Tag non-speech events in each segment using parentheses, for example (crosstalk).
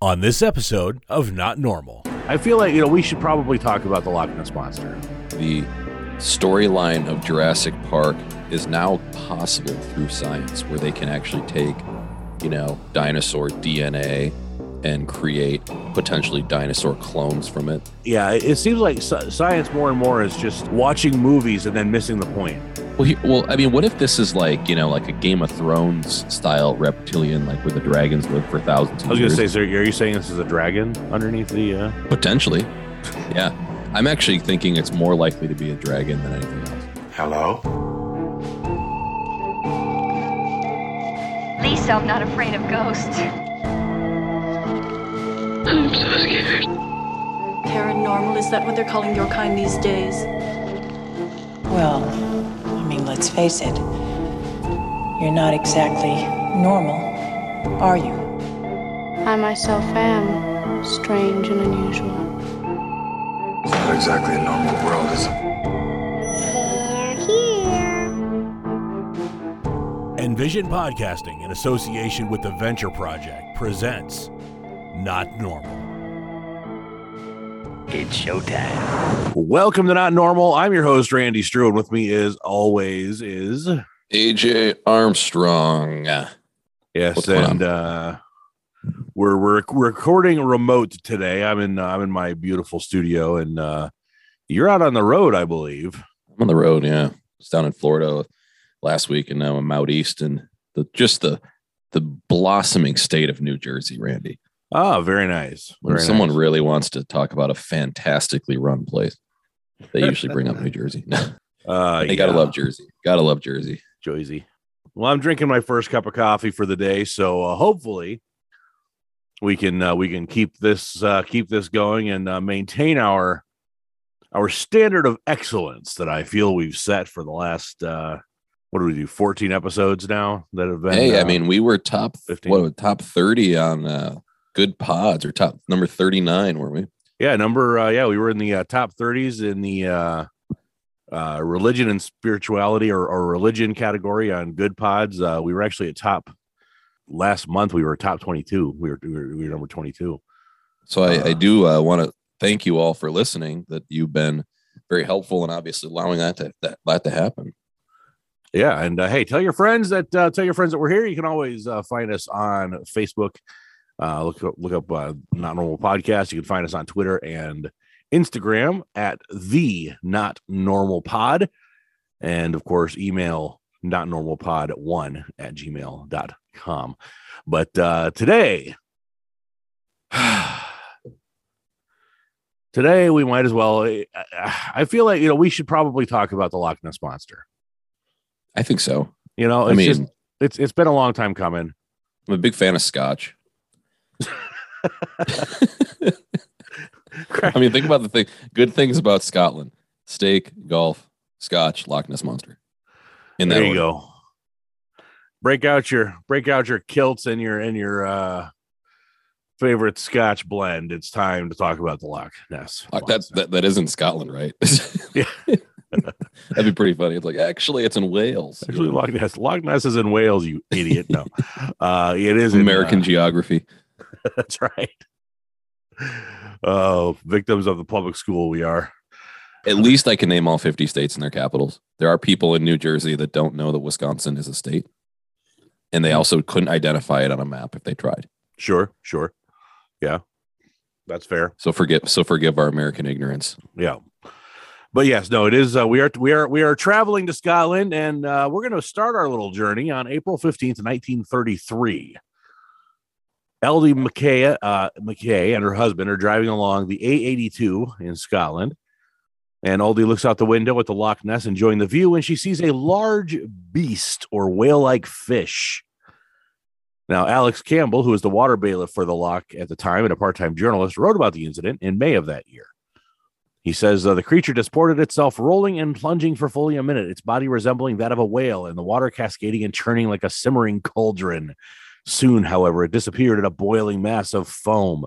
on this episode of Not Normal. I feel like you know we should probably talk about the Loch Ness monster. The storyline of Jurassic Park is now possible through science, where they can actually take, you know, dinosaur DNA and create potentially dinosaur clones from it. Yeah, it, it seems like science more and more is just watching movies and then missing the point. Well, he, well, I mean, what if this is like you know, like a Game of Thrones style reptilian, like where the dragons live for thousands of I was gonna say, so are you saying this is a dragon underneath the? Uh... potentially, yeah. I'm actually thinking it's more likely to be a dragon than anything else. Hello? Lisa, I'm not afraid of ghosts. I'm so scared. Paranormal, is that what they're calling your kind these days? Well, I mean, let's face it. You're not exactly normal, are you? I myself am strange and unusual. It's not exactly a normal world, is it? Envision Podcasting, in association with the Venture Project, presents Not Normal. It's showtime. Welcome to Not Normal. I'm your host Randy Strew, and with me, as always, is AJ Armstrong. yes, What's and uh, we're we're recording remote today. I'm in uh, I'm in my beautiful studio, and uh, you're out on the road, I believe. I'm on the road. Yeah, it's down in Florida last week, and now I'm out east, and the just the the blossoming state of New Jersey, Randy. Ah, very nice. When someone nice. really wants to talk about a fantastically run place, they usually bring up New Jersey. uh, (laughs) they gotta love Jersey. Gotta love Jersey. Joyzy. Well, I'm drinking my first cup of coffee for the day, so uh, hopefully we can uh, we can keep this uh, keep this going and uh, maintain our our standard of excellence that I feel we've set for the last uh, what do we do 14 episodes now that have been. hey, I uh, mean, we were top 15. what top thirty on uh, good pods or top number thirty nine, were we? yeah, number uh, yeah, we were in the uh, top 30s in the uh, uh, religion and spirituality or, or religion category on good pods. Uh, we were actually at top last month. We were top 22. We were we were, we were number 22. So I, I Uh, do uh, want to thank you all for listening. That you've been very helpful and obviously allowing that to that, that to happen. Yeah, and uh, hey, tell your friends that uh, tell your friends that we're here. You can always uh, find us on Facebook. Uh, look up, look up uh, Not Normal Podcast. You can find us on Twitter and Instagram at the Not Normal Pod, and of course, email Not Normal Pod one at gmail.com. But uh, today, (sighs) today we might as well. I- I feel like you know we should probably talk about the Loch Ness monster. I think so. You know, I it's mean, just it's it's been a long time coming. I'm a big fan of Scotch. (laughs) I mean, think about the thing. Good things about Scotland: steak, golf, Scotch, Loch Ness monster. In that there you order. go. Break out your break out your kilts and your and your uh favorite Scotch blend. It's time to talk about the Loch Ness. That's that, that is in Scotland, right? (laughs) (laughs) Yeah. That'd be pretty funny. It's like actually, it's in Wales. Actually, Loch Ness. Loch Ness is in Wales. You idiot. No, uh, it is in, American uh, geography. (laughs) that's right. Oh, victims of the public school we are. At least I can name all 50 states and their capitals. There are people in New Jersey that don't know that Wisconsin is a state. And they also couldn't identify it on a map if they tried. Sure, sure. Yeah, that's fair. So forgive so forgive our American ignorance. Yeah. But yes, no, it is. Uh, we are we are we are traveling to Scotland, and uh, we're going to start our little journey on April fifteenth, nineteen thirty Eldie McKay, uh, McKay and her husband are driving along the A eighty two in Scotland, and Eldie looks out the window at the Loch Ness, enjoying the view, and she sees a large beast or whale like fish. Now, Alex Campbell, who was the water bailiff for the loch at the time and a part time journalist, wrote about the incident in May of that year. He says uh, the creature disported itself, rolling and plunging for fully a minute, its body resembling that of a whale, and the water cascading and churning like a simmering cauldron. Soon, however, it disappeared in a boiling mass of foam.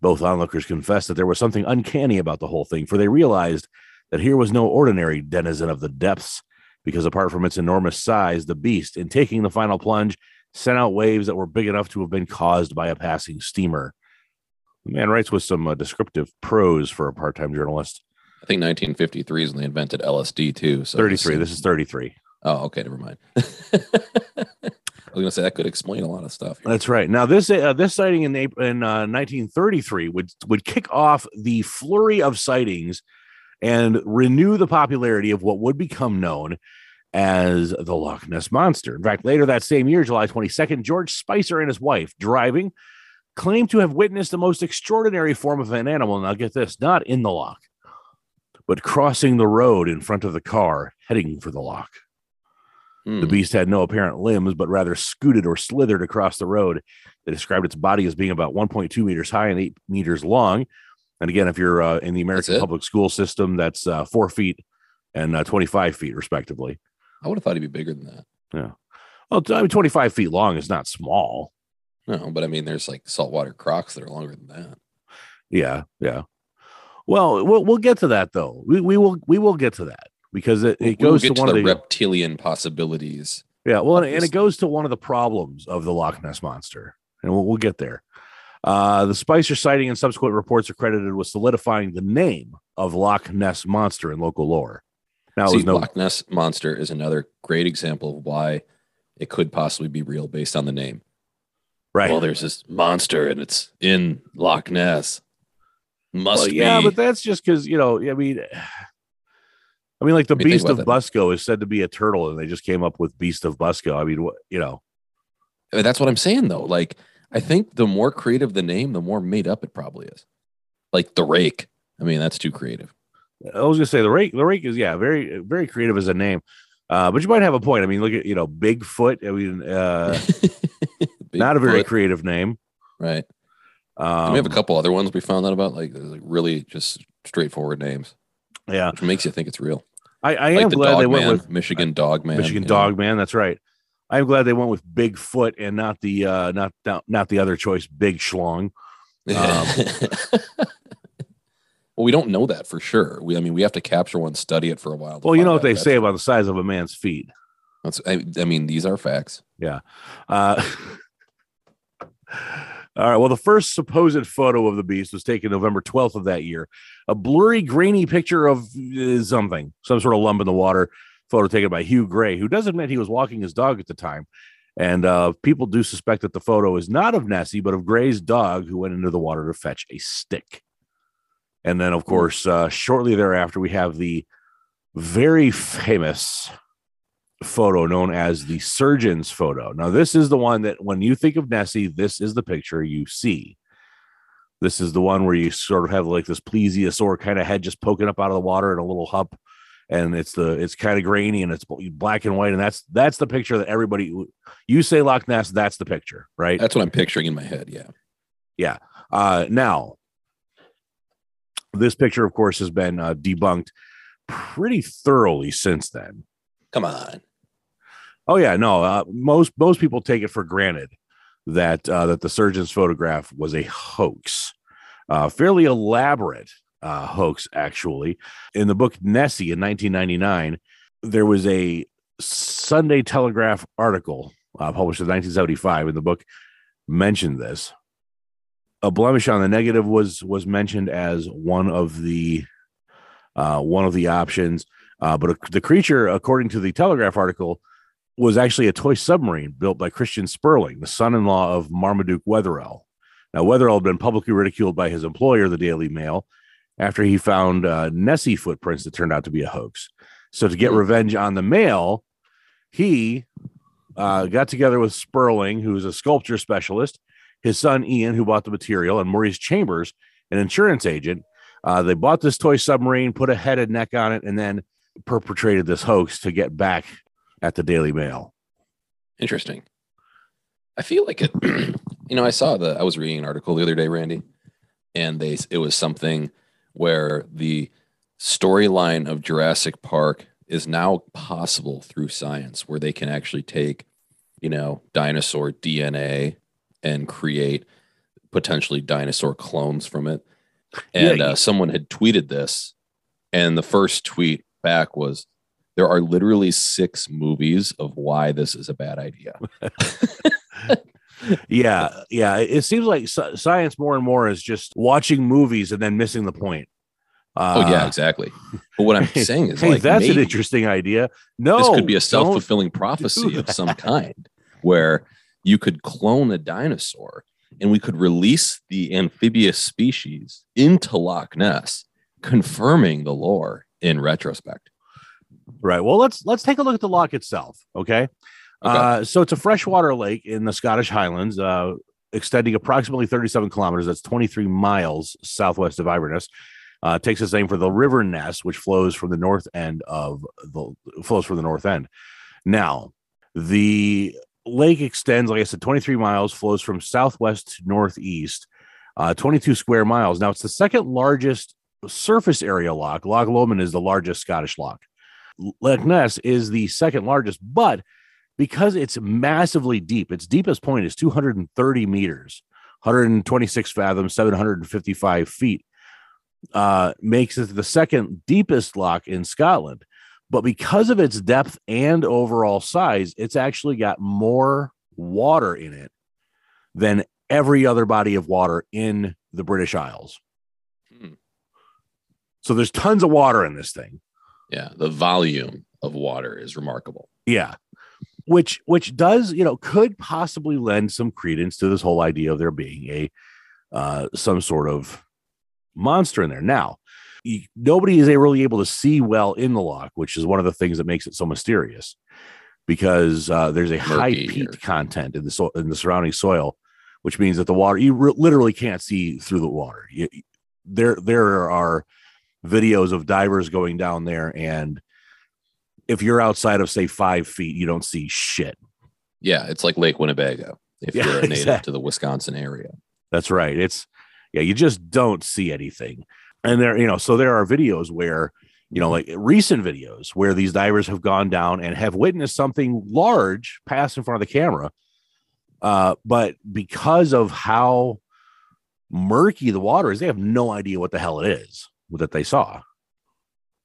Both onlookers confessed that there was something uncanny about the whole thing, for they realized that here was no ordinary denizen of the depths, because apart from its enormous size, the beast, in taking the final plunge, sent out waves that were big enough to have been caused by a passing steamer. The man writes with some uh, descriptive prose for a part-time journalist. I think 1953 is when they invented LSD too. So 33. This is 33. Oh, okay. Never mind. (laughs) I was gonna say that could explain a lot of stuff. That's right. Now this uh, this sighting in April, in uh, 1933 would would kick off the flurry of sightings and renew the popularity of what would become known as the Loch Ness monster. In fact, later that same year, July 22nd, George Spicer and his wife driving claimed to have witnessed the most extraordinary form of an animal. Now get this, not in the loch, but crossing the road in front of the car heading for the loch. Hmm. The beast had no apparent limbs, but rather scooted or slithered across the road. They described its body as being about 1.2 meters high and eight meters long. And again, if you're uh, in the American public school system, that's uh, four feet and uh, 25 feet, respectively. I would have thought he'd be bigger than that. Yeah. Well, I mean, 25 feet long is not small. No, but I mean, there's like saltwater crocs that are longer than that. Yeah. Yeah. Well, we'll, we'll get to that though. We, we will we will get to that because it, it We'll goes to one of the the reptilian possibilities. Yeah, well, and, and it goes to one of the problems of the Loch Ness monster, and we'll, we'll get there. Uh, the Spicer sighting and subsequent reports are credited with solidifying the name of Loch Ness monster in local lore. Now, See, no Loch Ness monster is another great example of why it could possibly be real based on the name. right. Well, there's this monster and it's in Loch Ness. Must Well, yeah, be. but that's just because you know. I mean, I mean, like the I mean, think Beast of. Busco is said to be a turtle, and they just came up with Beast of Busco. I mean, what you know? That's what I'm saying though. Like, I think the more creative the name, the more made up it probably is. Like the rake. I mean, that's too creative. I was gonna say the rake. The rake is yeah, very very creative as a name. Uh, but you might have a point. I mean, look at you know Bigfoot. I mean, uh, (laughs) not a very creative name. right. Um, we have a couple other ones we found out about, like, like really just straightforward names, Yeah, which makes you think it's real. I, I like am the glad they went man, with Michigan dog man. Michigan know. Dog Man. That's right. I'm glad they went with Bigfoot and not the uh, not, not the other choice, Big Schlong. Um, (laughs) well, we don't know that for sure. We, I mean, we have to capture one, study it for a while. Well, you know what they say about the size of a man's feet. That's, I, I mean, these are facts. Yeah. Uh, (laughs) all right. Well, the first supposed photo of the beast was taken November 12th of that year. A blurry, grainy picture of uh, something, some sort of lump in the water. Photo taken by Hugh Gray, who does admit he was walking his dog at the time. And uh, people do suspect that the photo is not of Nessie, but of Gray's dog, who went into the water to fetch a stick. And then, of course, uh, shortly thereafter, we have the very famous photo known as the surgeon's photo. Now, this is the one that when you think of Nessie, this is the picture you see. This is the one where you sort of have like this plesiosaur kind of head just poking up out of the water and a little hump, and it's the it's kind of grainy and it's black and white, and that's that's the picture that everybody you say Loch Ness, that's the picture, right? That's what I'm picturing in my head. Yeah. Yeah uh, now, this picture, of course, has been uh, debunked pretty thoroughly since then. Come on. Oh yeah, no. Uh, most most people take it for granted that uh, that the surgeon's photograph was a hoax, uh, fairly elaborate uh, hoax actually. In the book Nessie in 1999, there was a Sunday Telegraph article uh, published in 1975, and the book mentioned this. A blemish on the negative was was mentioned as one of the uh, one of the options, uh, but the creature, according to the Telegraph article, was actually a toy submarine built by Christian Spurling, the son-in-law of Marmaduke Wetherell. Now, Wetherell had been publicly ridiculed by his employer, the Daily Mail, after he found uh, Nessie footprints that turned out to be a hoax. So, to get Hmm. revenge on the Mail, he uh, got together with Spurling, who is a sculpture specialist, his son Ian, who bought the material, and Maurice Chambers, an insurance agent. Uh, they bought this toy submarine, put a head and neck on it, and then perpetrated this hoax to get back at the Daily Mail. Interesting. I feel like it. (clears throat) you know, I saw the. I was reading an article the other day, Randy, and they it was something where the storyline of Jurassic Park is now possible through science, where they can actually take, you know, dinosaur DNA and create potentially dinosaur clones from it. And Yeah, uh, someone had tweeted this, and the first tweet back was, "There are literally six movies of why this is a bad idea." (laughs) yeah, yeah. It seems like science more and more is just watching movies and then missing the point. oh yeah, Uh, exactly. But what I'm (laughs) saying is hey, like that's an interesting idea. No, this could be a self-fulfilling prophecy of some kind where you could clone a dinosaur and we could release the amphibious species into Loch Ness, confirming the lore in retrospect. Right. Well, let's let's take a look at the loch itself. Okay. Okay. Uh, so it's a freshwater lake in the Scottish Highlands, uh, extending approximately 37 kilometers. That's 23 miles southwest of Inverness. Uh, it takes its name for the River Ness, which flows from the north end of the flows from the north end. Now, the lake extends, like I said, 23 miles, flows from southwest to northeast, uh, 22 square miles. Now, it's the second largest surface area lock. Loch Lomond is the largest Scottish loch. Loch Ness is the second largest, but because it's massively deep, its deepest point is 230 meters, 126 fathoms, 755 feet, uh, makes it the second deepest loch in Scotland. But because of its depth and overall size, it's actually got more water in it than every other body of water in the British Isles. Hmm. So there's tons of water in this thing. Yeah, the volume of water is remarkable. Yeah. Which which does, you know, could possibly lend some credence to this whole idea of there being a uh some sort of monster in there. Now, you, nobody is really able to see well in the loch, which is one of the things that makes it so mysterious because uh, there's a high Murky peat or- content in the so- in the surrounding soil, which means that the water you re- literally can't see through the water. You, there there are videos of divers going down there and if you're outside of say five feet, you don't see shit. Yeah, it's like Lake Winnebago if Yeah, you're a native exactly. to the Wisconsin area. That's right. It's yeah, you just don't see anything. And there, you know, so there are videos where, you know, like recent videos where these divers have gone down and have witnessed something large pass in front of the camera. Uh, but because of how murky the water is, they have no idea what the hell it is that they saw.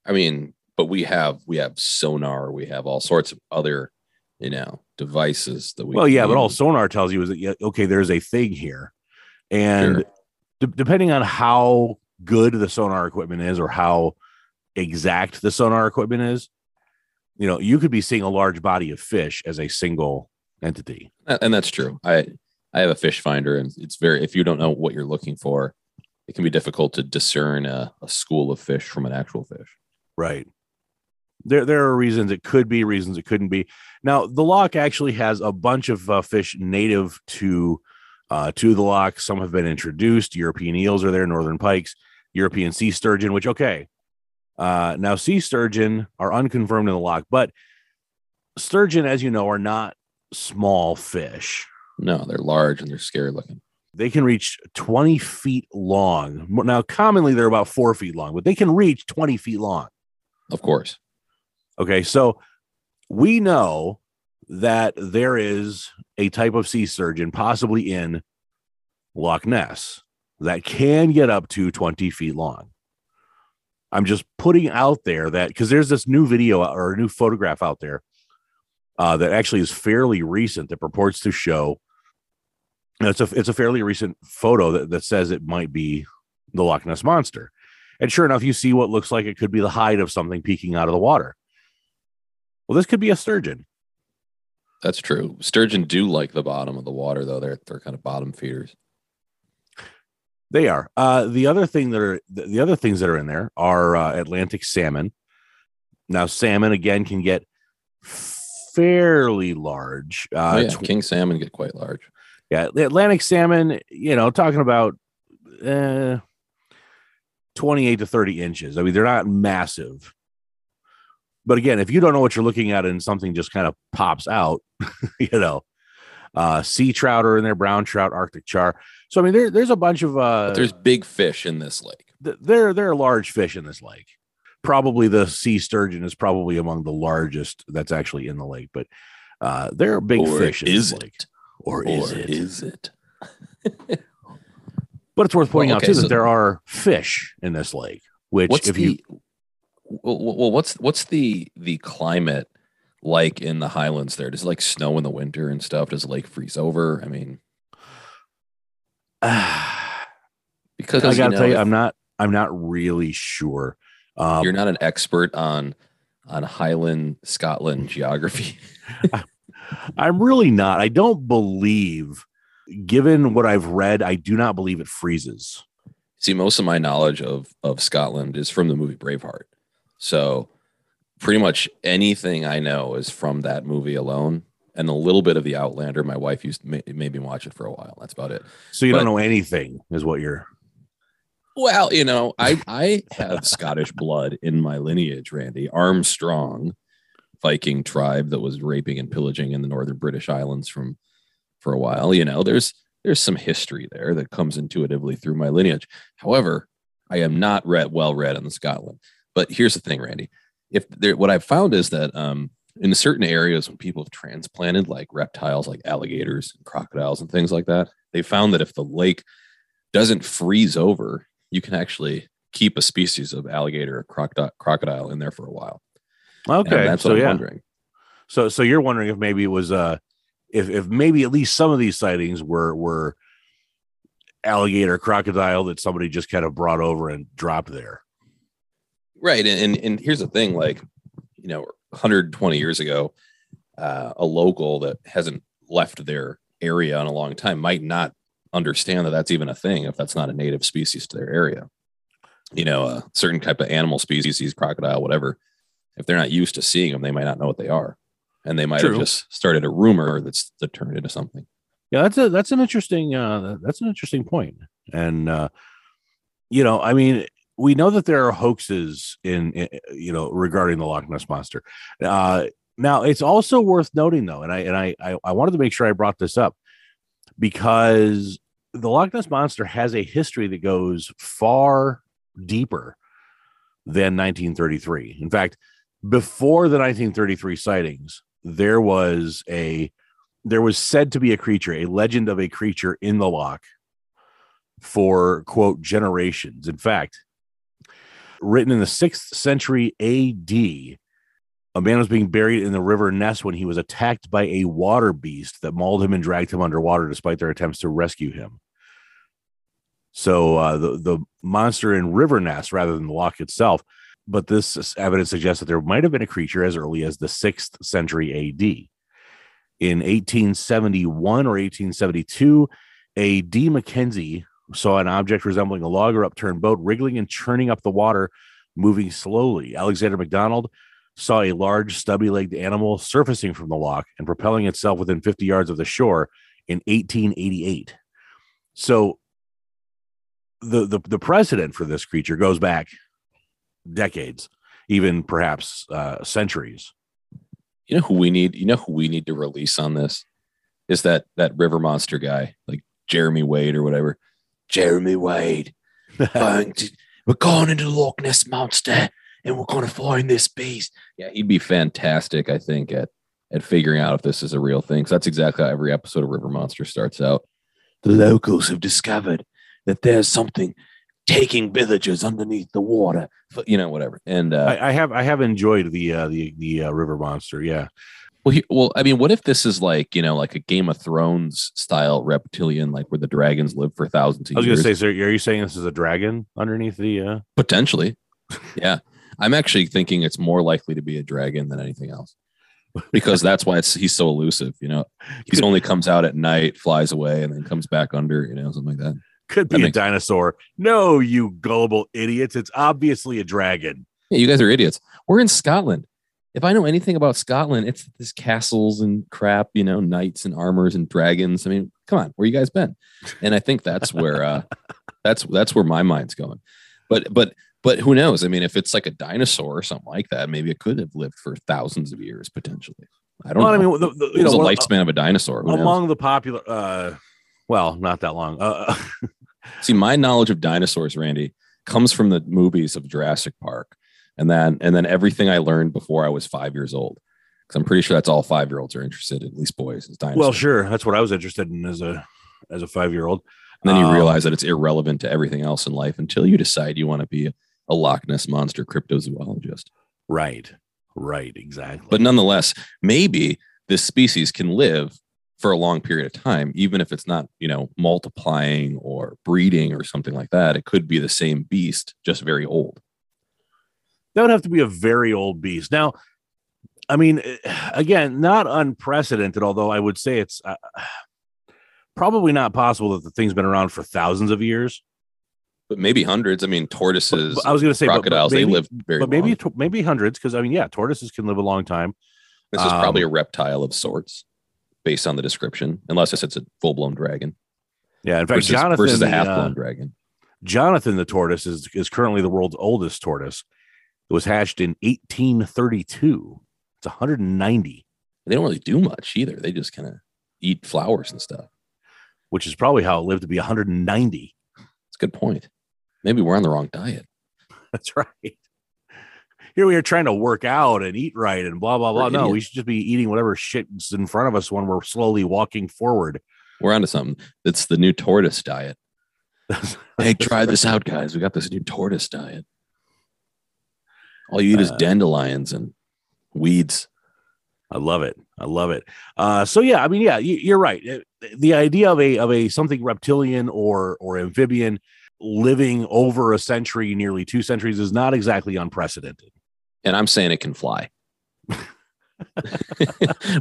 I mean, but we have we have sonar, we have all sorts of other, you know, devices that we well, yeah, but all sonar tells you is that yeah, okay, there's a thing here, and Sure. de- depending on how good the sonar equipment is or how exact the sonar equipment is, you know, you could be seeing a large body of fish as a single entity. And that's true. I I have a fish finder, and it's very if you don't know what you're looking for, it can be difficult to discern a, a school of fish from an actual fish. Right. There, there are reasons it could be, reasons it couldn't be. Now, the loch actually has a bunch of uh, fish native to uh, to the loch. Some have been introduced. European eels are there, northern pikes, European sea sturgeon. Which okay, uh, now sea sturgeon are unconfirmed in the loch, but sturgeon, as you know, are not small fish. No, they're large and they're scary looking. They can reach 20 feet long. Now, commonly they're about four feet long, but they can reach 20 feet long. Of course. Okay, so we know that there is a type of sea sturgeon, possibly in Loch Ness, that can get up to 20 feet long. I'm just putting out there that because there's this new video or a new photograph out there uh, that actually is fairly recent that purports to show. It's a it's a fairly recent photo that, that says it might be the Loch Ness monster, and sure enough, you see what looks like it could be the hide of something peeking out of the water. Well, this could be a sturgeon. That's true. Sturgeon do like the bottom of the water, though. They're they're kind of bottom feeders. They are. Uh, the other thing that are the, the other things that are in there are uh, Atlantic salmon. Now, salmon again can get fairly large. Uh, oh, yeah, king salmon get quite large. Yeah, the Atlantic salmon. You know, talking about uh, twenty-eight to thirty inches. I mean, they're not massive. But again, if you don't know what you're looking at and something just kind of pops out, (laughs) you know, uh, sea trout are in there, brown trout, Arctic char. So I mean, there, there's a bunch of uh, But there's big fish in this lake. th- there there are large fish in this lake. Probably the sea sturgeon is probably among the largest that's actually in the lake, but uh, there are big Or fish in is this lake. it? Or, Or is it? is it? (laughs) But it's worth pointing Well, out okay, too that there are fish in this lake. Which, if the you well, well, what's what's the the climate like in the highlands there? Does it like snow in the winter and stuff? Does the lake freeze over? I mean, (sighs) because I you gotta know, tell you, I'm not. I'm not really sure. Um, you're not an expert on on Highland Scotland geography. (laughs) I'm really not. I don't believe, given what I've read, I do not believe it freezes. See, most of my knowledge of of Scotland is from the movie Braveheart. So pretty much anything I know is from that movie alone. And a little bit of the Outlander. My wife used to ma- made me watch it for a while. That's about it. So you But- don't know anything, is what you're. Well, you know, I I have Scottish blood in my lineage, Randy. Armstrong, Viking tribe that was raping and pillaging in the northern British Islands from for a while. You know, there's there's some history there that comes intuitively through my lineage. However, I am not read well read on Scotland. But here's the thing, Randy. If there, what I've found is that um, in certain areas when people have transplanted like reptiles, like alligators and crocodiles and things like that, they found that if the lake doesn't freeze over, you can actually keep a species of alligator or crocodile in there for a while. And Okay, that's so what I'm yeah, wondering. so so you're wondering if maybe it was uh, if if maybe at least some of these sightings were were alligator crocodile that somebody just kind of brought over and dropped there. Right. And, and and here's the thing, like, you know, 120 years ago, uh, a local that hasn't left their area in a long time might not understand that that's even a thing if that's not a native species to their area. You know, a certain type of animal species, crocodile, whatever, if they're not used to seeing them, they might not know what they are. And they might True. have just started a rumor that's that turned into something. Yeah, that's a that's an interesting uh that's an interesting point. And uh you know, I mean, we know that there are hoaxes in, in you know regarding the Loch Ness monster. Uh now it's also worth noting though, and I and I, I I wanted to make sure I brought this up because the Loch Ness monster has a history that goes far deeper than 1933. In fact, before the 1933 sightings, there was a there was said to be a creature, a legend of a creature in the loch for quote generations. In fact, written in the sixth century AD, a man was being buried in the river Ness when he was attacked by a water beast that mauled him and dragged him underwater despite their attempts to rescue him. So uh, the the monster in River Ness rather than the loch itself, but this evidence suggests that there might have been a creature as early as the sixth century AD in 1871 or 1872, a D. Mackenzie saw an object resembling a log or upturned boat wriggling and churning up the water, moving slowly. Alexander McDonald saw a large, stubby legged animal surfacing from the loch and propelling itself within 50 yards of the shore in 1888. So the, the, the precedent for this creature goes back decades, even perhaps uh, centuries. You know who we need? You know who we need to release on this is that that river monster guy, like Jeremy Wade or whatever. Jeremy Wade, (laughs) going to, we're going into the Loch Ness monster, and we're going to find this beast. Yeah, he'd be fantastic. I think at at figuring out if this is a real thing. 'cause that's exactly how every episode of River Monster starts out. The locals have discovered that there's something taking villagers underneath the water. You know, whatever. And uh, I, I have I have enjoyed the uh, the the uh, river monster. Yeah, Well, he, well, I mean, what if this is like you know, like a Game of Thrones style reptilian, like where the dragons live for thousands of I was gonna say, sir, are you saying this is a dragon underneath the? uh Potentially, yeah. I'm actually thinking it's more likely to be a dragon than anything else, because that's why it's he's so elusive. You know, he only comes out at night, flies away, and then comes back under. You know, something like that. Could That be a makes- dinosaur. No, you gullible idiots! It's obviously a dragon. Yeah, you guys are idiots. We're in Scotland. If I know anything about Scotland, it's this castles and crap, you know, knights and armors and dragons. I mean, come on, where you guys been? And I think that's where uh (laughs) that's that's where my mind's going. But but but who knows? I mean, if it's like a dinosaur or something like that, maybe it could have lived for thousands of years potentially. I don't Well, I mean, the, the, it you was know, a one- lifespan of a dinosaur. Who knows? among the popular, uh well, not that long. Uh, (laughs) See, my knowledge of dinosaurs, Randy, comes from the movies of Jurassic Park, and then and then everything I learned before I was five years old. Because I'm pretty sure that's all five year olds are interested in, at least boys, is dinosaurs. well, sure, that's what I was interested in as a as a five year old. And then you Um, realize that it's irrelevant to everything else in life until you decide you want to be a, a Loch Ness monster cryptozoologist. Right, right, exactly. But nonetheless, maybe this species can live for a long period of time, even if it's not, you know, multiplying or breeding or something like that. It could be the same beast, just very old. That would have to be a very old beast. Now, I mean, eh, again, not unprecedented, although I would say it's uh, (sighs) probably not possible that the thing's been around for thousands of years. But maybe hundreds. I mean, tortoises. But I was going to say but- but crocodiles. maybe- they live very. but maybe long. maybe hundreds because I mean, yeah, tortoises can live a long time. this is probably a um, reptile of sorts, based on the description, unless it's a full blown dragon Yeah, in fact, versus, Jonathan versus a the, half uh, blown dragon. Jonathan the tortoise is is currently the world's oldest tortoise. It was hatched in 1832. It's 190, They don't really do much either. They just kind of eat flowers and stuff. which is probably how it lived to be 190. It's a good point. Maybe we're on the wrong diet. (laughs) That's right. Here we are trying to work out and eat right and blah blah blah. We're No, we should just be eating whatever shit's in front of us when we're slowly walking forward. We're onto something. It's the new tortoise diet. (laughs) Hey, try this out, guys. We got this new tortoise diet. All you eat is Uh, dandelions and weeds. I love it. I love it. Uh, so yeah, I mean, yeah, you, you're right. Uh, The idea of a of a something reptilian or or amphibian living over a century, nearly two centuries, is not exactly unprecedented. And I'm saying it can fly. (laughs)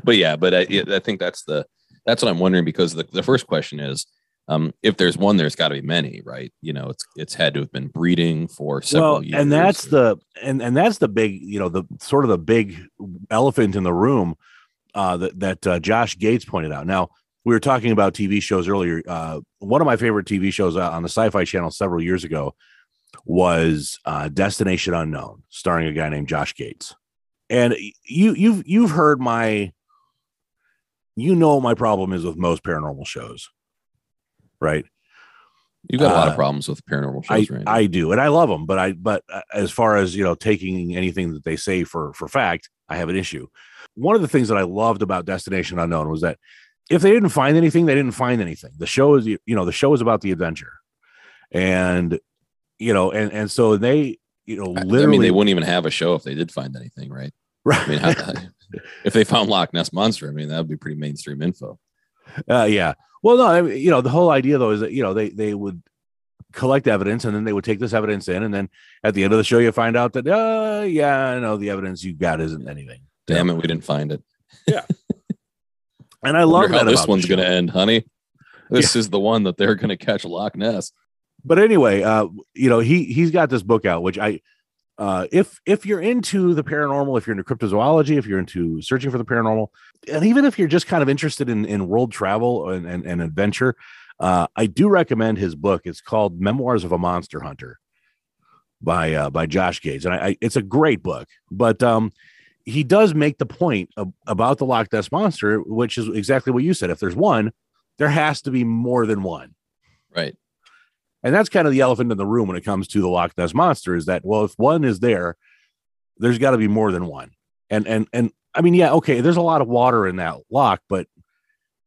but yeah, but I, I think that's the that's what I'm wondering because the, the first question is um, if there's one, there's got to be many, right? You know, it's it's had to have been breeding for several well, years. and that's the and and that's the big, you know, the sort of the big elephant in the room uh, that that uh, Josh Gates pointed out. Now we were talking about TV shows earlier. Uh, one of my favorite TV shows uh, on the Sci-Fi Channel several years ago was uh, Destination Unknown, starring a guy named Josh Gates. And you you've you've heard my you know my problem is with most paranormal shows, right? you've got a lot of uh, problems with paranormal I, shows, Randy. I do, and I love them. But I, but uh, as far as you know, taking anything that they say for for fact, I have an issue. One of the things that I loved about Destination Unknown was that if they didn't find anything, they didn't find anything. The show is, you know, the show is about the adventure, and you know, and and so they, you know, literally, I mean, they wouldn't even have a show if they did find anything, right? right? I mean, how, if they found Loch Ness monster, I mean, that would be pretty mainstream info. Uh, yeah. Well, no, I mean, you know, the whole idea though is that you know they they would collect evidence and then they would take this evidence in, and then at the end of the show you find out that uh yeah, no, the evidence you got isn't anything. Damn it, we didn't find it. Yeah. (laughs) and I love Wonder how that this one's going to end, honey. This is the one that they're going to catch Loch Ness. But anyway, uh, you know, he he's got this book out, which I uh if if you're into the paranormal, if you're into cryptozoology, if you're into searching for the paranormal, and even if you're just kind of interested in in world travel and and, and adventure, uh, I do recommend his book. It's called Memoirs of a Monster Hunter by uh, by Josh Gates, and I, I it's a great book. But um, he does make the point of, about the Loch Ness monster, which is exactly what you said. If there's one, there has to be more than one. Right. And that's kind of the elephant in the room when it comes to the Loch Ness monster is that well, if one is there, there's got to be more than one. And and and I mean, yeah, okay, there's a lot of water in that loch, but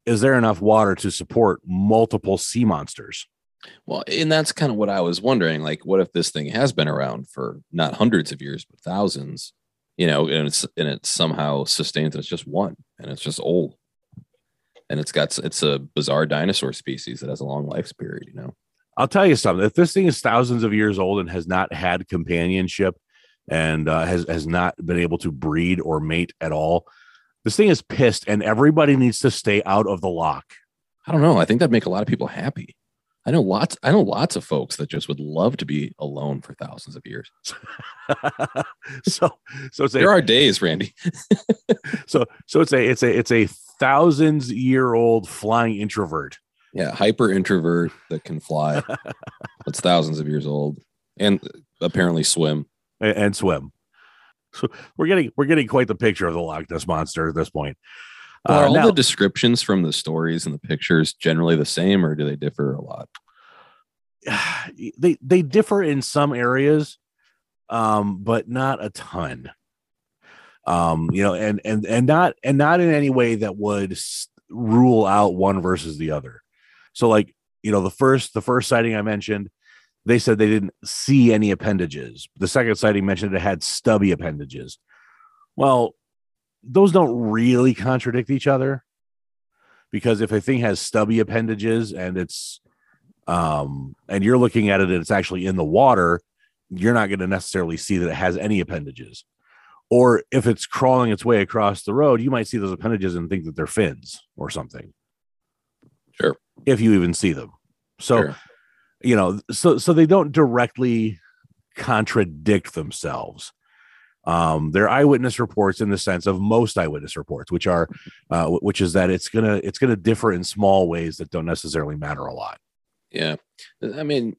is there enough water to support multiple sea monsters? Well, and that's kind of what I was wondering. Like, what if this thing has been around for not hundreds of years, but thousands? You know, and it's and it somehow sustained. It's just one, and it's just old, and it's got it's a bizarre dinosaur species that has a long life period. You know, I'll tell you something. If this thing is thousands of years old and has not had companionship and uh, has has not been able to breed or mate at all, this thing is pissed, and everybody needs to stay out of the loch. I don't know. I think that'd make a lot of people happy. I know lots. I know lots of folks that just would love to be alone for thousands of years. (laughs) so, so it's a, There are days, Randy. (laughs) so so it's a it's a it's a thousands year old flying introvert. Yeah, hyper introvert that can fly. (laughs) That's thousands of years old, and apparently swim. and, and swim. So we're getting we're getting quite the picture of the Loch Ness monster at this point. Are Uh, all now, the descriptions from the stories and the pictures generally the same, or do they differ a lot? (sighs) they they differ in some areas, um, but not a ton. Um, you know, and and and not and not in any way that would rule out one versus the other. So, like you know, the first the first sighting I mentioned, they said they didn't see any appendages. The second sighting mentioned it had stubby appendages. Well, those don't really contradict each other. because if a thing has stubby appendages and it's um and you're looking at it and it's actually in the water, you're not going to necessarily see that it has any appendages. Or if it's crawling its way across the road, you might see those appendages and think that they're fins or something. If you even see them. So Sure. you know so so they don't directly contradict themselves um they're eyewitness reports in the sense of most eyewitness reports which are uh which is that it's gonna it's gonna differ in small ways that don't necessarily matter a lot Yeah. I mean,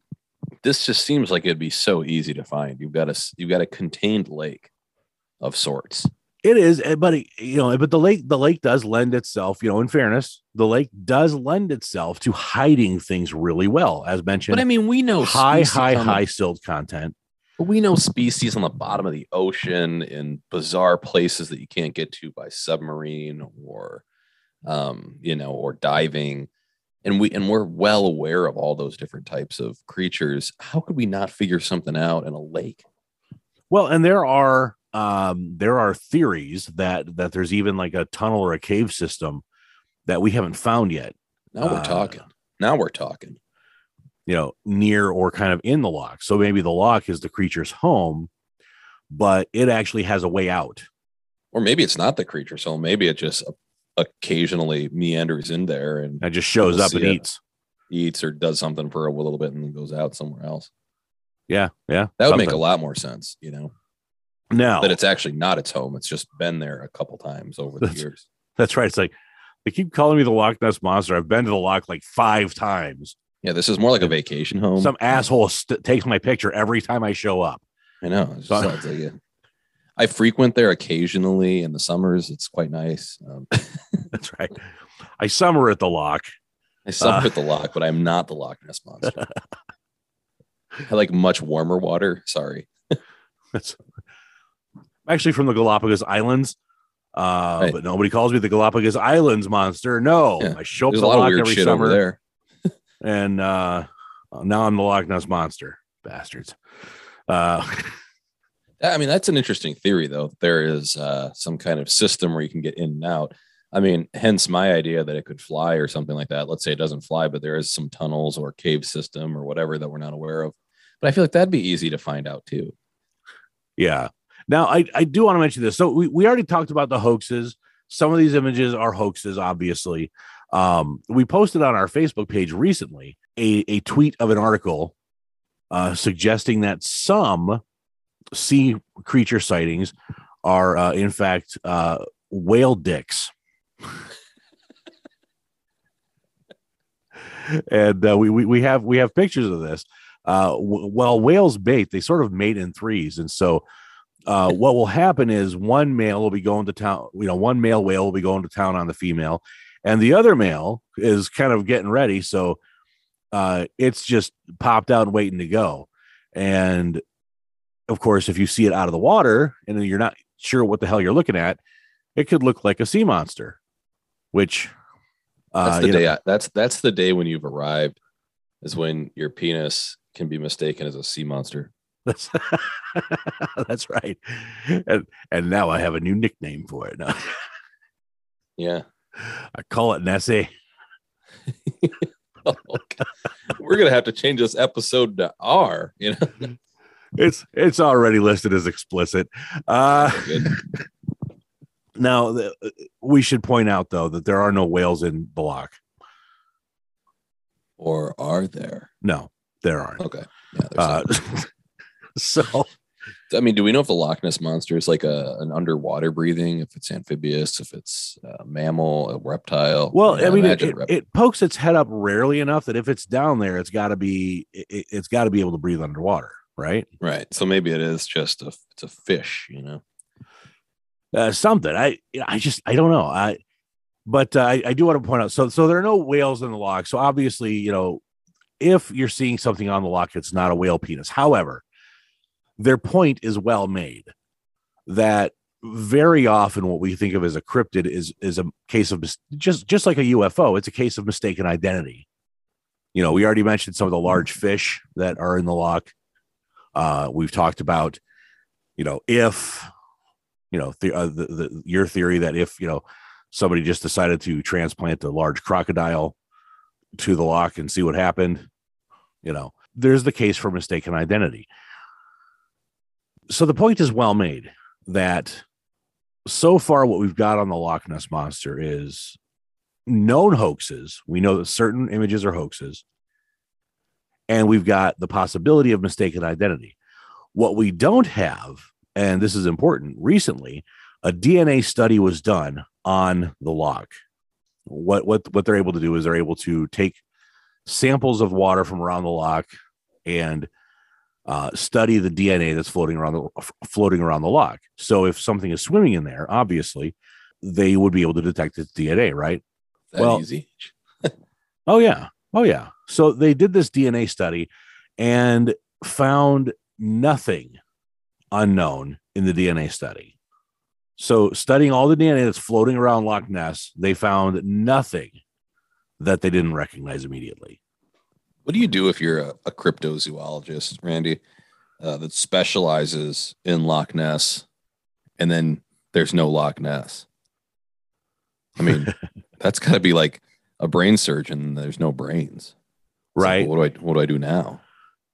this just seems like it'd be so easy to find. You've got a you've got a contained lake of sorts. It is eh, but it- you know but the lake the lake does lend itself you know in fairness the lake does lend itself to hiding things really well as mentioned But I mean, we know high high the- high silt content But we know species on the bottom of the ocean in bizarre places that you can't get to by submarine or um, you know, or diving. And we and we're well aware of all those different types of creatures. How could we not figure something out in a lake? Well, and there are um there are theories that that there's even like a tunnel or a cave system that we haven't found yet, Now we're Uh, talking. Now we're talking. you know, near or kind of in the loch. So maybe the loch is the creature's home, but it actually has a way out. Or maybe it's not the creature soul. Maybe it just occasionally meanders in there and That just shows up and it. eats. eats or does something for a little bit and then goes out somewhere else. Yeah, yeah. That would make a lot more sense, you know. Now That it's actually not its home. It's just been there a couple times over the years. that's right. It's like they keep calling me the Loch Ness monster. I've been to the loch like five times. Yeah, this is more like a vacation home. Some asshole st- takes my picture every time I show up. I know. It's So- like a- I frequent there occasionally in the summers. It's quite nice. Um, (laughs) (laughs) That's right. I summer at the loch. I summer Uh. at the loch, but I'm not the Loch Ness monster. (laughs) I like much warmer water. Sorry. That's I'm actually from the Galapagos Islands. Uh, Right. but nobody calls me the Galapagos Islands monster. No, Yeah. I show up There's the a lot of loch every summer, there. (laughs) and uh, now I'm the Loch Ness monster. Bastards. Uh, (laughs) I mean, that's an interesting theory, though. There is uh, some kind of system where you can get in and out. I mean, hence my idea that it could fly or something like that. Let's say it doesn't fly, but there is some tunnels or cave system or whatever that we're not aware of. But I feel like that'd be easy to find out too. yeah. Now I, I do want to mention this. So we, we already talked about the hoaxes. Some of these images are hoaxes, obviously. Um, we posted on our Facebook page recently a, a tweet of an article uh, suggesting that some sea creature sightings are uh, in fact uh, whale dicks. (laughs) and uh, we, we we have we have pictures of this. Uh, w- well, whales mate; they sort of mate in threes, and so uh, what will happen is one male will be going to town. You know, one male whale will be going to town on the female, and the other male is kind of getting ready. So uh, it's just popped out and waiting to go. And of course, if you see it out of the water and you're not sure what the hell you're looking at, it could look like a sea monster, which uh, That's the day. I, that's that's the day when you've arrived. Is when your penis can be mistaken as a sea monster. That's (laughs) that's right. And and now I have a new nickname for it. (laughs) Now, Yeah. I call it Nessie. (laughs) Oh, We're gonna have to change this episode to R. You know. It's it's already listed as explicit. Uh now the, we should point out though that there are no whales in the loch. Or are there? No, there aren't. Okay. Yeah. There's Uh. (laughs) so I mean, do we know if the Loch Ness monster is like a an underwater breathing? If it's amphibious, if it's a mammal, a reptile? well, I mean, it, it, it pokes its head up rarely enough that if it's down there, it's got to be it, it's got to be able to breathe underwater, right? right. So maybe it is just a it's a fish. You know. uh, something. I I just I don't know. I but uh, I, I do want to point out so so there are no whales in the loch. So obviously, you know, if you're seeing something on the loch, it's not a whale penis. However, their point is well made that very often what we think of as a cryptid is is a case of just just like a UFO. It's a case of mistaken identity. You know, we already mentioned some of the large fish that are in the loch. Uh, we've talked about, you know, if you know the, uh, the, the your theory that if you know somebody just decided to transplant a large crocodile to the loch and see what happened. You know, there's the case for mistaken identity. So the point is well made that so far what we've got on the Loch Ness monster is known hoaxes. We know that certain images are hoaxes. And we've got the possibility of mistaken identity. What we don't have, and this is important, recently, a DNA study was done on the loch. What what what they're able to do is they're able to take samples of water from around the loch and uh, study the DNA that's floating around the floating around the loch. So if something is swimming in there, obviously, they would be able to detect its DNA, right? That Well- easy. (laughs) Oh yeah. Oh yeah. So they did this DNA study and found nothing unknown in the DNA study. So studying all the DNA that's floating around Loch Ness, they found nothing that they didn't recognize immediately. What do you do if you're a, a cryptozoologist, Randy, uh, that specializes in Loch Ness, and then there's no Loch Ness? I mean, (laughs) that's got to be like a brain surgeon. and There's no brains, It's like, Right. what do I what do I do now?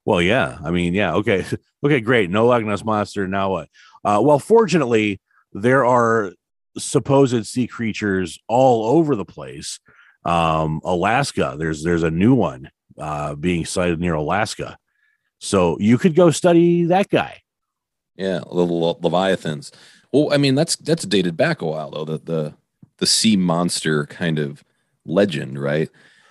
Well, yeah. I mean, yeah. Okay. (laughs) Okay. Great. No Loch Ness monster. Now what? Uh, well, fortunately, there are supposed sea creatures all over the place. Um, Alaska. There's there's a new one uh, being sighted near Alaska. So you could go study that guy. Yeah, le- leviathans. Well, I mean that's that's dated back a while though. The the the sea monster kind of legend, right?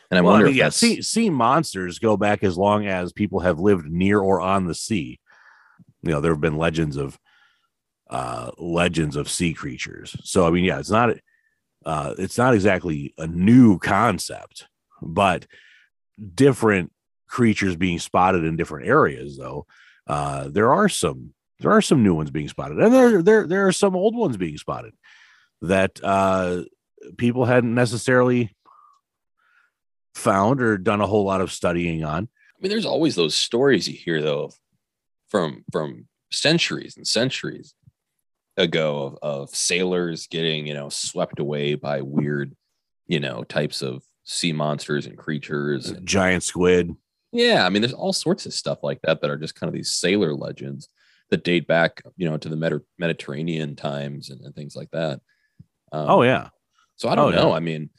And I Well, wonder mean, if yeah, sea, sea monsters go back as long as people have lived near or on the sea. You know, there have been legends of uh legends of sea creatures. So I mean, yeah, it's not uh it's not exactly a new concept, but different creatures being spotted in different areas though. Uh there are some there are some new ones being spotted. And there there there are some old ones being spotted that uh people hadn't necessarily found or done a whole lot of studying on. I mean, there's always those stories you hear though from from centuries and centuries ago of, of sailors getting you know swept away by weird you know types of sea monsters and creatures. and- Giant squid. yeah, I mean, there's all sorts of stuff like that that are just kind of these sailor legends that date back you know to the Medi- Mediterranean times and, and things like that. Um, Oh yeah. so I don't Oh, know. yeah. I mean,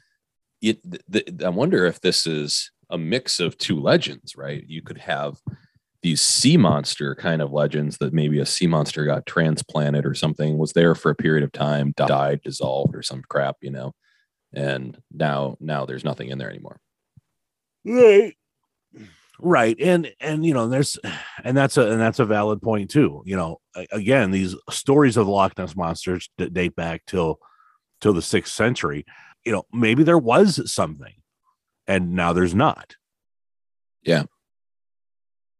it, th- th- I wonder if this is a mix of two legends, right? You could have these sea monster kind of legends that maybe a sea monster got transplanted or something, was there for a period of time, died, dissolved, or some crap, you know. And now, now there's nothing in there anymore. Right. Right. And and you know, there's and that's a and that's a valid point too. You know, again, these stories of the Loch Ness monsters that date back till till the sixth century. You know, maybe there was something and now there's not. Yeah.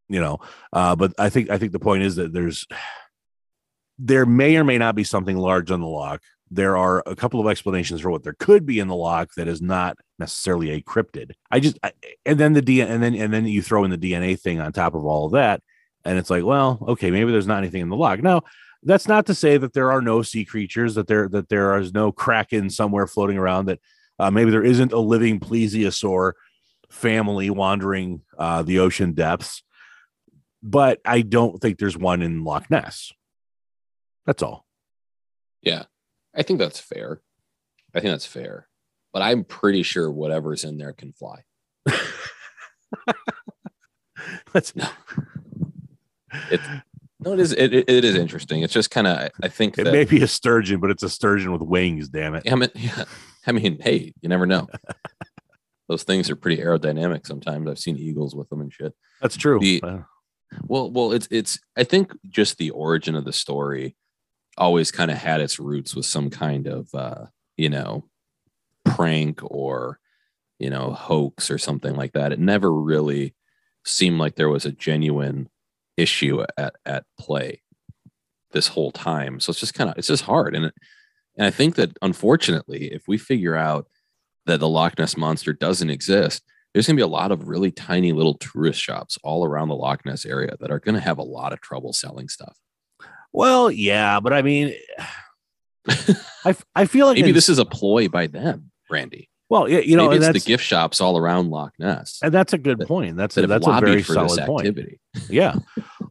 You know, uh, but I think I think the point is that there's there may or may not be something large on the loch. There are a couple of explanations for what there could be in the loch that is not necessarily a cryptid. I just I, and then the D and then and then you throw in the DNA thing on top of all of that, and it's like, well, okay, maybe there's not anything in the loch. Now, that's not to say that there are no sea creatures, that there that there is no kraken somewhere floating around, that uh, maybe there isn't a living plesiosaur family wandering uh, the ocean depths. But I don't think there's one in Loch Ness. That's all. Yeah. I think that's fair. I think that's fair. But I'm pretty sure whatever's in there can fly. (laughs) That's It, no, it is. It, it- it is interesting. It's just kind of. I think it that. may be a sturgeon, but it's a sturgeon with wings. Damn it! I mean, yeah. I mean, hey, you never know. (laughs) Those things are pretty aerodynamic. Sometimes I've seen eagles with them and shit. That's true. The- Uh, Well, well, it's it's. I think just the origin of the story always kind of had its roots with some kind of, uh, you know, prank or, you know, hoax or something like that. It never really seemed like there was a genuine issue at at play this whole time. So it's just kind of it's just hard, and and I think that unfortunately, if we figure out that the Loch Ness monster doesn't exist, there's going to be a lot of really tiny little tourist shops all around the Loch Ness area that are going to have a lot of trouble selling stuff. Well, yeah, but I mean, I, I feel like Maybe this is a ploy by them, Randy. well, yeah, you know, it's that's the gift shops all around Loch Ness and that's a good that- point. That's that a, that's a very solid point. Yeah,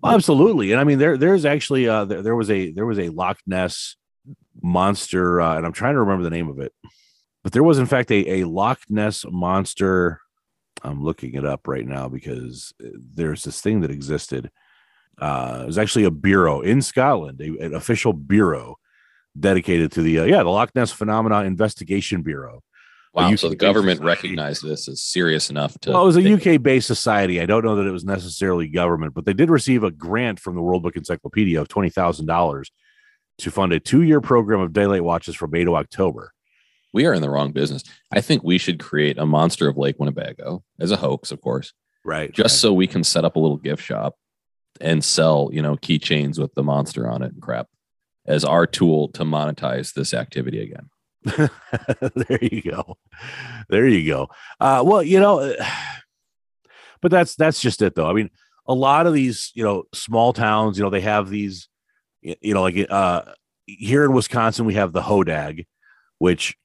Well, absolutely. And I mean, there there's actually uh there, there was a there was a Loch Ness monster, uh, and I'm trying to remember the name of it, but there was in fact a a Loch Ness monster. I'm looking it up right now because uh, there's this thing that existed. Uh, it was actually a bureau in Scotland, a, an official bureau dedicated to the uh, yeah the Loch Ness Phenomena Investigation Bureau. Wow. So the government society. recognized this as serious enough to. Well, it was a UK based society. I don't know that it was necessarily government, but they did receive a grant from the World Book Encyclopedia of $20,000 to fund a two year program of daylight watches from May to October. we are in the wrong business. I think we should create a monster of Lake Winnebago as a hoax, of course, Right. just so we can set up a little gift shop and sell, you know, keychains with the monster on it and crap as our tool to monetize this activity again. (laughs) there you go. There you go. Uh, well, you know, (sighs) but that's that's just it, though. I mean, a lot of these, you know, small towns, you know, they have these, you know, like uh, here in Wisconsin, we have the Hodag, which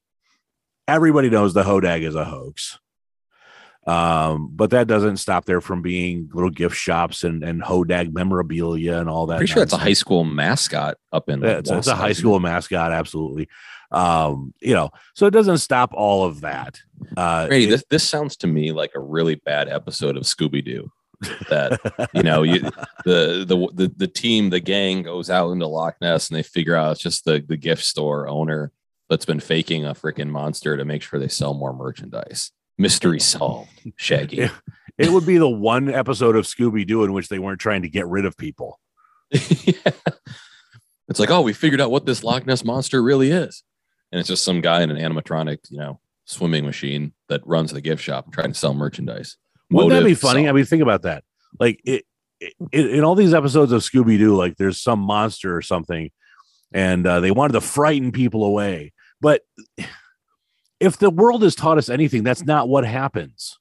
everybody knows the Hodag is a hoax. Um, but that doesn't stop there from being little gift shops and and Hodag memorabilia and all that. Pretty sure it's a high school mascot up in. Yeah, it's, it's a high school mascot, absolutely. Um, you know, so it doesn't stop all of that. Uh, Randy, it- this this sounds to me like a really bad episode of Scooby Doo. That you know, you, (laughs) the the the the team, the gang goes out into Loch Ness and they figure out it's just the the gift store owner that's been faking a freaking monster to make sure they sell more merchandise. Mystery solved, Shaggy. Yeah. it would be the one episode of Scooby Doo in which they weren't trying to get rid of people. (laughs) Yeah. It's like, oh, we figured out what this Loch Ness monster really is, and it's just some guy in an animatronic, you know, swimming machine that runs the gift shop trying to sell merchandise. Wouldn't that be Motive funny? I mean, think about that. Like it, it in all these episodes of Scooby Doo, like there's some monster or something, and uh, they wanted to frighten people away. But if the world has taught us anything, that's not what happens.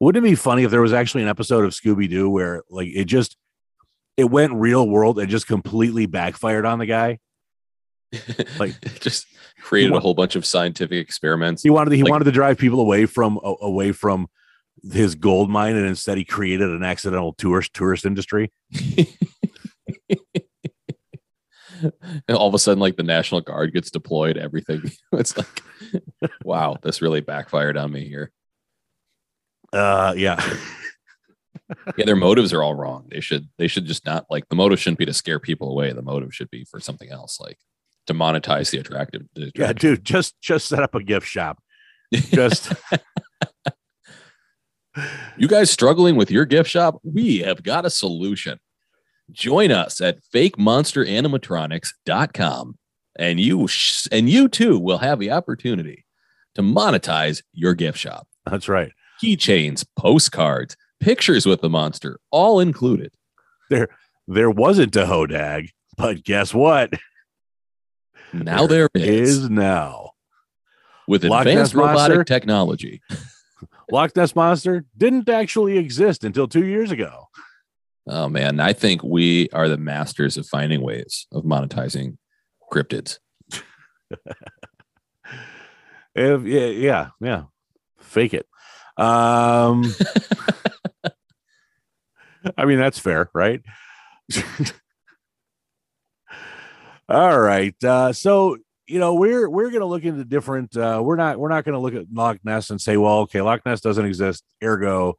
Wouldn't it be funny if there was actually an episode of Scooby Doo where like it just it went real world and just completely backfired on the guy? (laughs) Like- just created a whole bunch of scientific experiments. He wanted to, he Like- wanted to drive people away from away from his gold mine, and instead he created an accidental tourist tourist industry. (laughs) (laughs) And all of a sudden, like the National Guard gets deployed, everything. (laughs) It's like, (laughs) wow, this really backfired on me here. Uh, yeah. Yeah, their motives are all wrong. They should they should just not like the motive shouldn't be to scare people away. The motive should be for something else, like to monetize the attractive. the Yeah, dude, just just set up a gift shop. Just You guys struggling with your gift shop? We have got a solution. Join us at fakemonsteranimatronics.com and you sh- and you too will have the opportunity to monetize your gift shop. that's right. Keychains, postcards, pictures with the monster, all included. There there wasn't a hodag, but guess what? Now there is, Is now. with Loch advanced Ness Monster? robotic technology. (laughs) Loch Ness Monster didn't actually exist until two years ago. Oh man, I think we are the masters of finding ways of monetizing cryptids. (laughs) If, yeah, yeah, yeah. Fake it. Um (laughs) I mean that's fair, right? (laughs) All right. Uh so you know we're we're gonna look into different uh we're not we're not gonna look at Loch Ness and say, well, okay, Loch Ness doesn't exist, ergo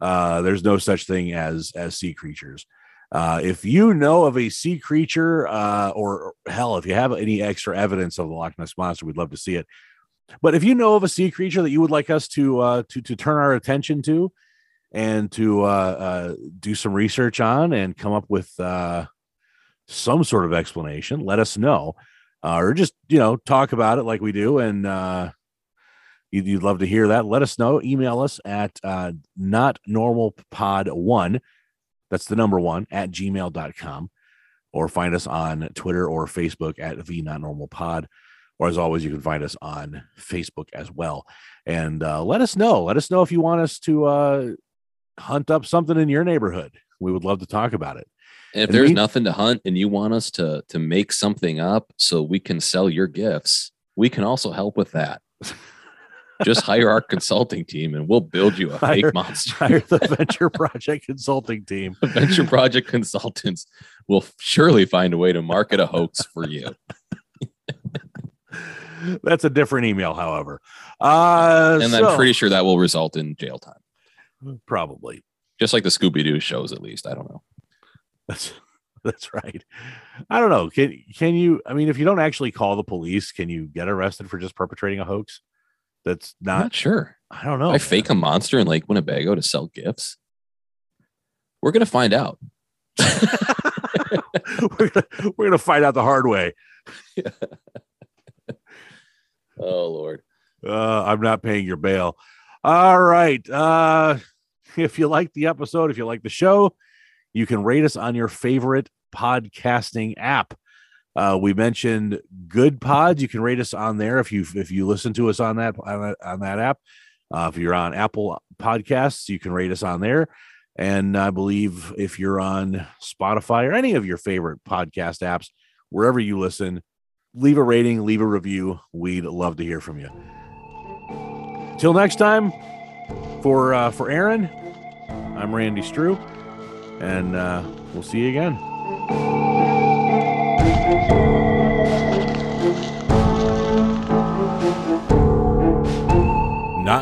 uh there's no such thing as as sea creatures. Uh, if you know of a sea creature, uh, or hell, if you have any extra evidence of the Loch Ness monster, we'd love to see it. But if you know of a sea creature that you would like us to uh, to to turn our attention to, and to uh, uh, do some research on, and come up with uh, some sort of explanation, let us know, uh, or just you know talk about it like we do, and uh, you'd, you'd love to hear that. Let us know. Email us at uh, not normal pod one. That's the number one at gmail.com or find us on Twitter or Facebook at the not normal pod or as always, you can find us on Facebook as well. And uh, let us know. Let us know if you want us to uh, hunt up something in your neighborhood. We would love to talk about it. And if And there's we- nothing to hunt and you want us to to make something up so we can sell your gifts, we can also help with that. (laughs) Just hire our consulting team and we'll build you a Hire- fake monster. Hire the (laughs) Venture Project Consulting Team. Venture project consultants will surely find a way to market a hoax for you. (laughs) That's a different email, however. Uh, And so- I'm pretty sure that will result in jail time. probably. Just like the Scooby Doo shows, at least. I don't know. That's (laughs) that's right. I don't know. Can can you? I mean, if you don't actually call the police, can you get arrested for just perpetrating a hoax? That's not. not sure. I don't know. I fake a monster in Lake Winnebago to sell gifts. We're gonna find out. (laughs) (laughs) we're, gonna, we're gonna find out the hard way. (laughs) Oh Lord. Uh, I'm not paying your bail. All right. Uh, if you like the episode, if you like the show, you can rate us on your favorite podcasting app. Uh, we mentioned Goodpods. You can rate us on there if you if you listen to us on that on that, on that app. Uh, if you're on Apple Podcasts, you can rate us on there. And I believe if you're on Spotify or any of your favorite podcast apps, wherever you listen, leave a rating, leave a review. We'd love to hear from you. Till next time, for uh, for Aaron, I'm Randy Strew, and uh, we'll see you again.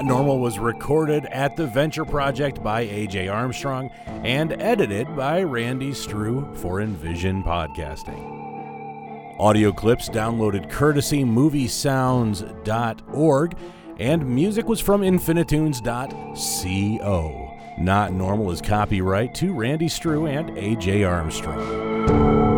Not Normal was recorded at the Venture Project by AJ Armstrong and edited by Randy Strew for Envision Podcasting. Audio clips downloaded courtesy moviesounds.org, and music was from infinitunes.co. Not Normal is copyright to Randy Strew and AJ Armstrong.